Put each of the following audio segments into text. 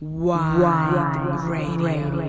Wide, radio.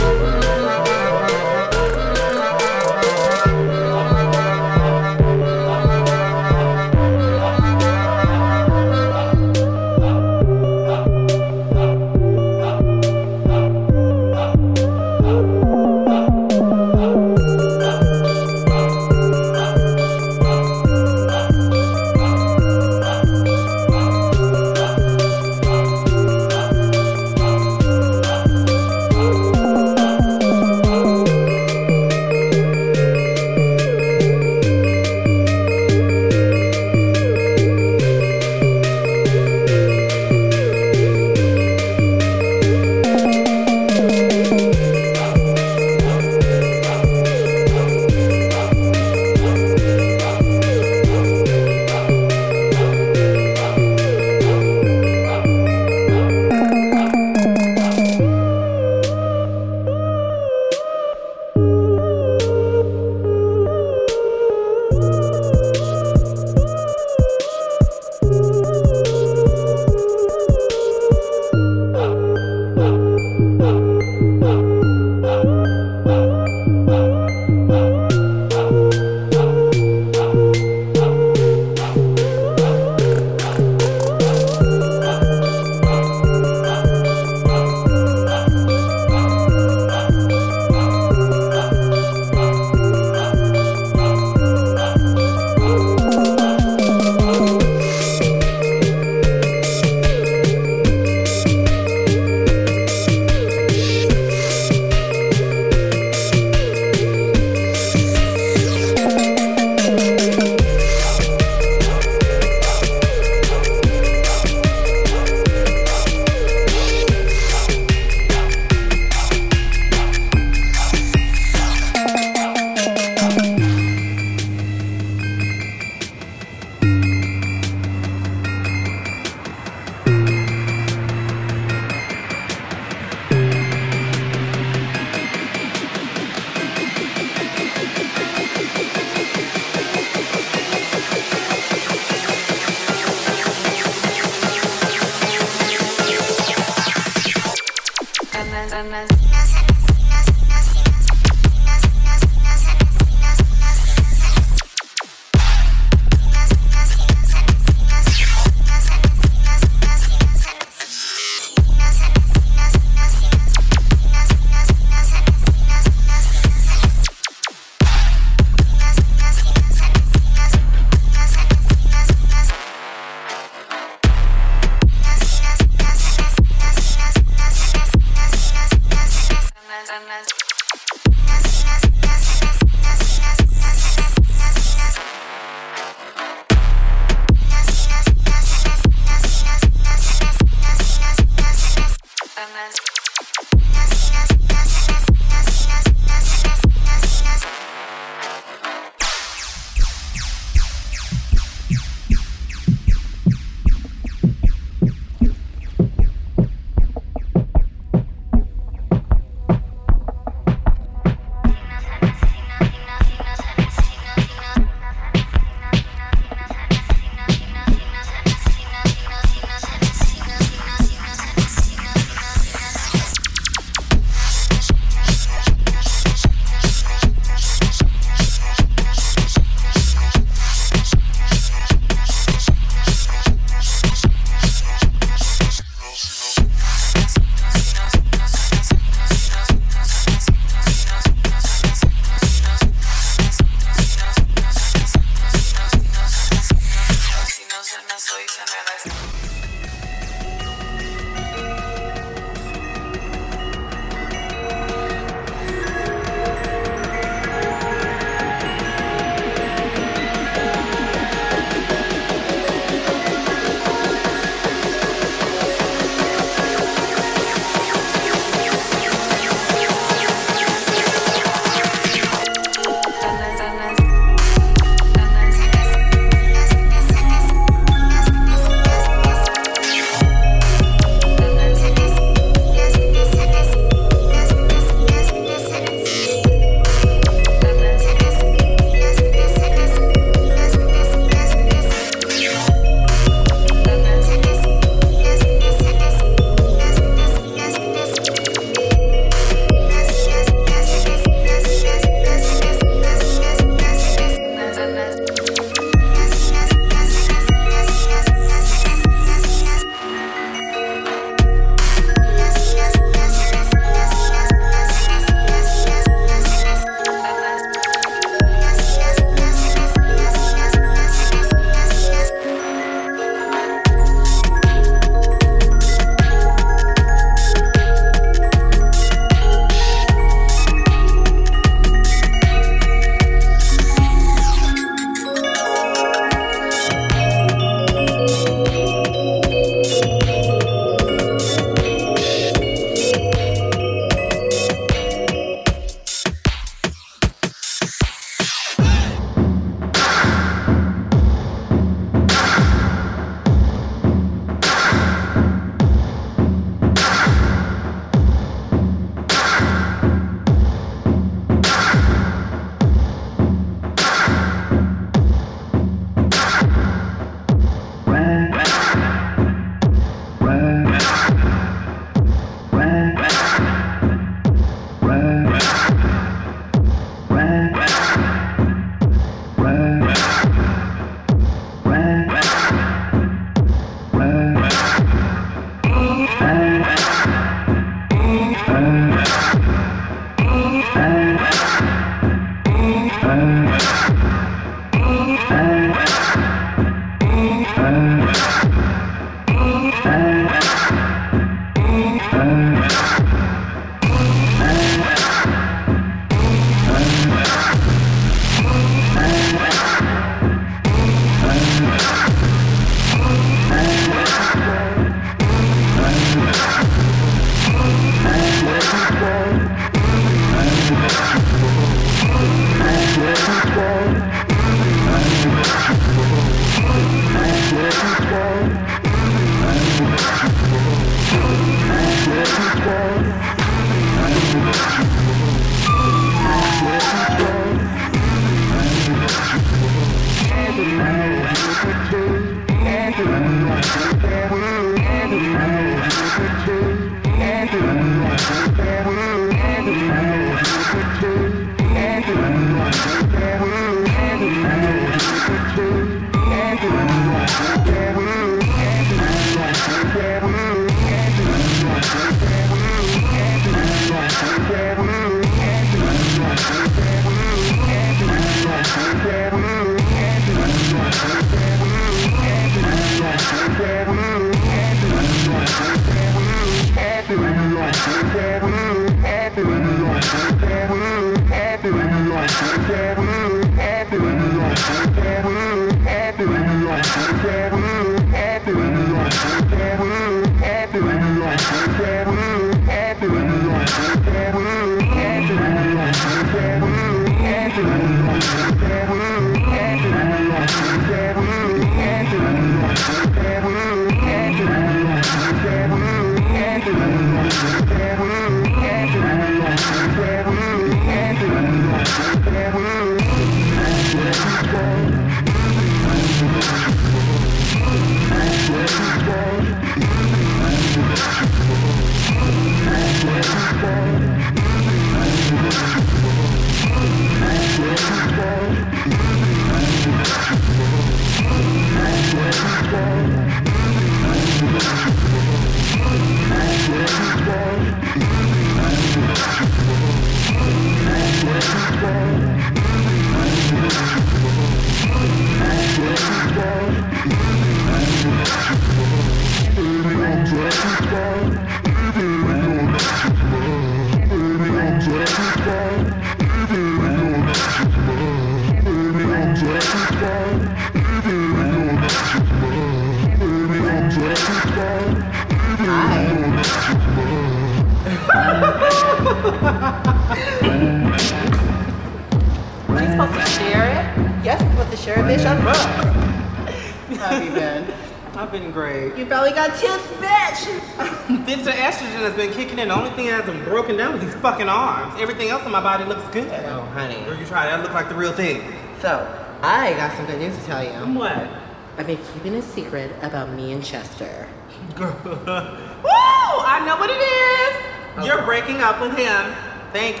Finally got tips, bitch. Bitch, the estrogen has been kicking in. The only thing that hasn't broken down is these fucking arms. Everything else in my body looks good. Oh, honey. Girl, you try that look like the real thing. So, I got some good news to tell you. What? I've been keeping a secret about me and Chester. Girl. Woo! I know what it is. You're breaking up with him. Thank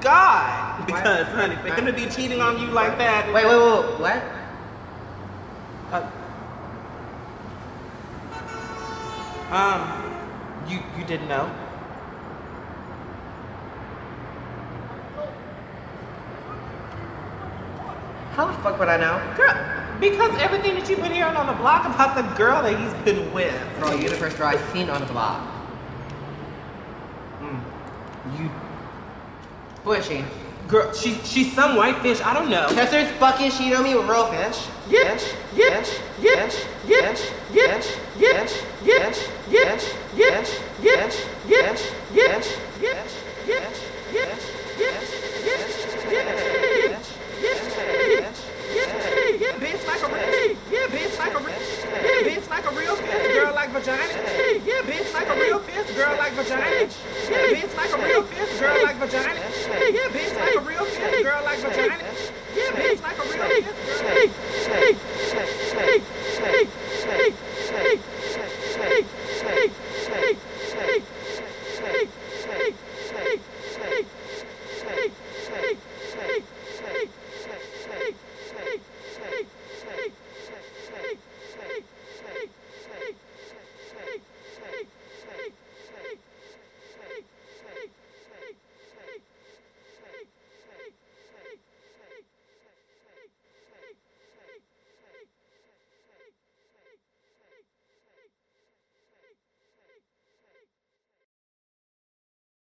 God. Because, honey, for him to be cheating on you like that. Wait, wait, wait, what? Um, you you didn't know? How the fuck would I know? Girl, because everything that you've been hearing on the block about the girl that he's been with. Bro, you're the first girl I've seen on the block. Mm. You, Who is she? Girl, she she's some white fish. I don't know. Chester's fucking cheating on me with real fish. Yes, yes, yes, yes, yes, yes, yes, yes, yes, yes, yes, yes, yes, yes, yes, yes, yes, yes, yeah, bitch like a real, yeah, bitch like a real, yeah, bitch like a real fish, girl like vagina, yeah, bitch like a real fish, girl like vagina, girl like vagina. Hey, yeah, bitch, like a real girl like vagina. Yeah, bitch, like a real girl.